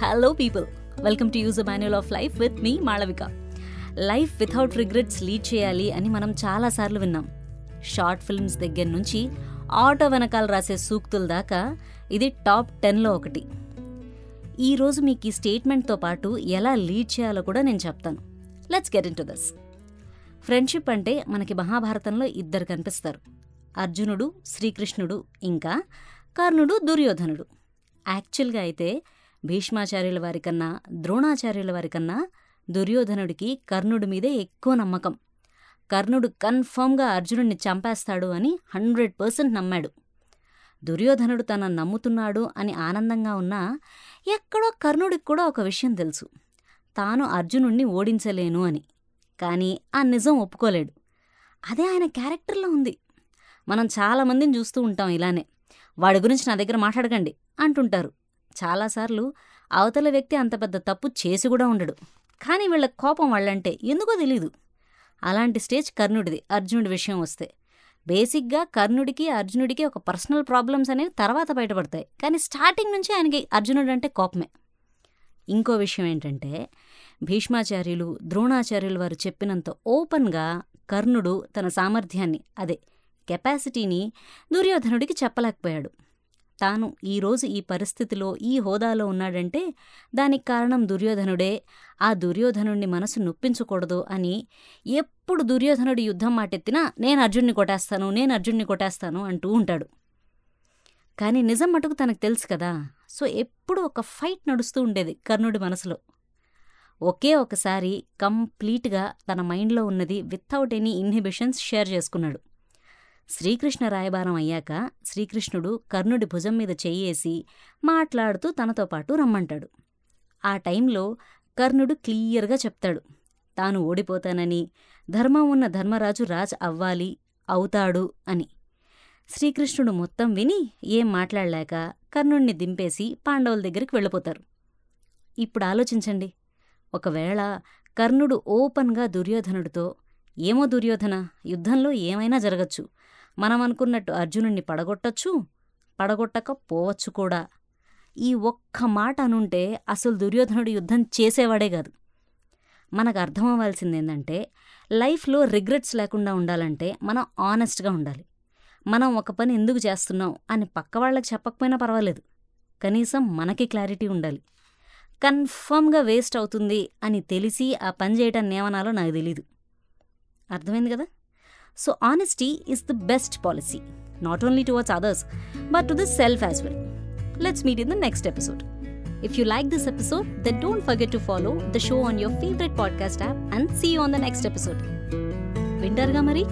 Hello people welcome to use manual of life with me Malavika life without regrets lead చేయాలి అని మనం చాలాసార్లు విన్నాం. షార్ట్ ఫిల్మ్స్ దగ్గర నుంచి ఆటో వెనకాల రాసే సూక్తుల దాకా ఇది టాప్ టెన్లో ఒకటి. ఈరోజు మీకు ఈ స్టేట్మెంట్తో పాటు ఎలా లీడ్ చేయాలో కూడా నేను చెప్తాను. Let's get into this friendship అంటే మనకి మహాభారతంలో ఇద్దరు కనిపిస్తారు. అర్జునుడు శ్రీకృష్ణుడు ఇంకా కర్ణుడు దుర్యోధనుడు. యాక్చువల్గా అయితే భీష్మాచార్యుల వారికన్నా ద్రోణాచార్యుల వారికన్నా దుర్యోధనుడికి కర్ణుడి మీదే ఎక్కువ నమ్మకం. కర్ణుడు కన్ఫర్మ్గా అర్జునుడిని చంపేస్తాడు అని హండ్రెడ్ పర్సెంట్ నమ్మాడు. దుర్యోధనుడు తన నమ్ముతున్నాడు అని ఆనందంగా ఉన్నా ఎక్కడో కర్ణుడికి కూడా ఒక విషయం తెలుసు. తాను అర్జునుణ్ణి ఓడించలేను అని. కానీ ఆ నిజం ఒప్పుకోలేడు. అదే ఆయన క్యారెక్టర్లో ఉంది. మనం చాలామందిని చూస్తూ ఉంటాం ఇలానే. వాడి గురించి నా దగ్గర మాట్లాడకండి అంటుంటారు. చాలాసార్లు అవతల వ్యక్తి అంత పెద్ద తప్పు చేసి కూడా ఉండడు. కానీ వీళ్ళ కోపం వాళ్ళంటే ఎందుకో తెలీదు. అలాంటి స్టేజ్ కర్ణుడిది అర్జునుడి విషయం వస్తే. బేసిక్గా కర్ణుడికి అర్జునుడికి ఒక పర్సనల్ ప్రాబ్లమ్స్ అనేవి తర్వాత బయటపడతాయి. కానీ స్టార్టింగ్ నుంచి ఆయనకి అర్జునుడు అంటే కోపమే. ఇంకో విషయం ఏంటంటే భీష్మాచార్యులు ద్రోణాచార్యులు వారు చెప్పినంత ఓపెన్గా కర్ణుడు తన సామర్థ్యాన్ని అదే కెపాసిటీని దుర్యోధనుడికి చెప్పలేకపోయాడు. తాను ఈరోజు ఈ పరిస్థితిలో ఈ హోదాలో ఉన్నాడంటే దానికి కారణం దుర్యోధనుడే. ఆ దుర్యోధనుడిని మనసు నొప్పించకూడదు అని ఎప్పుడు దుర్యోధనుడి యుద్ధం మాటెత్తినా నేను అర్జున్ని కొట్టేస్తాను నేను అర్జున్ని కొట్టేస్తాను అంటూ ఉంటాడు. కానీ నిజం మటుకు తనకు తెలుసు కదా. సో ఎప్పుడు ఒక ఫైట్ నడుస్తూ ఉండేది కర్ణుడి మనసులో. ఒకే ఒకసారి కంప్లీట్గా తన మైండ్లో ఉన్నది వితౌట్ ఎనీ ఇన్హిబిషన్స్ షేర్ చేసుకున్నాడు. శ్రీకృష్ణ రాయబారం అయ్యాక శ్రీకృష్ణుడు కర్ణుడి భుజం మీద చెయ్యేసి మాట్లాడుతూ తనతో పాటు రమ్మంటాడు. ఆ టైంలో కర్ణుడు క్లియర్గా చెప్తాడు. తాను ఓడిపోతానని ధర్మం ఉన్న ధర్మరాజు రాజ్ అవ్వాలి అవుతాడు అని. శ్రీకృష్ణుడు మొత్తం విని ఏం మాట్లాడలేక కర్ణుణ్ణి దింపేసి పాండవుల దగ్గరికి వెళ్ళిపోతారు. ఇప్పుడు ఆలోచించండి. ఒకవేళ కర్ణుడు ఓపెన్గా దుర్యోధనుడితో ఏమో దుర్యోధన యుద్ధంలో ఏమైనా జరగచ్చు. మనం అనుకున్నట్టు అర్జునుణ్ణి పడగొట్టచ్చు పడగొట్టక పోవచ్చు కూడా. ఈ ఒక్క మాట అనుంటే అసలు దుర్యోధనుడు యుద్ధం చేసేవాడే కాదు. మనకు అర్థం అవ్వాల్సింది ఏంటంటే లైఫ్లో రిగ్రెట్స్ లేకుండా ఉండాలంటే మనం ఆనెస్ట్గా ఉండాలి. మనం ఒక పని ఎందుకు చేస్తున్నాం అని పక్క వాళ్ళకి చెప్పకపోయినా పర్వాలేదు. కనీసం మనకి క్లారిటీ ఉండాలి. కన్ఫర్మ్గా వేస్ట్ అవుతుంది అని తెలిసి ఆ పని చేయటం ఏమనాలో నాకు తెలీదు. అర్థమైంది కదా so honesty is the best policy not only towards others but to the self as well let's meet in the next episode If you like this episode, then don't forget to follow the show on your favorite podcast app and see you on the next episode. వింటారుగా మరి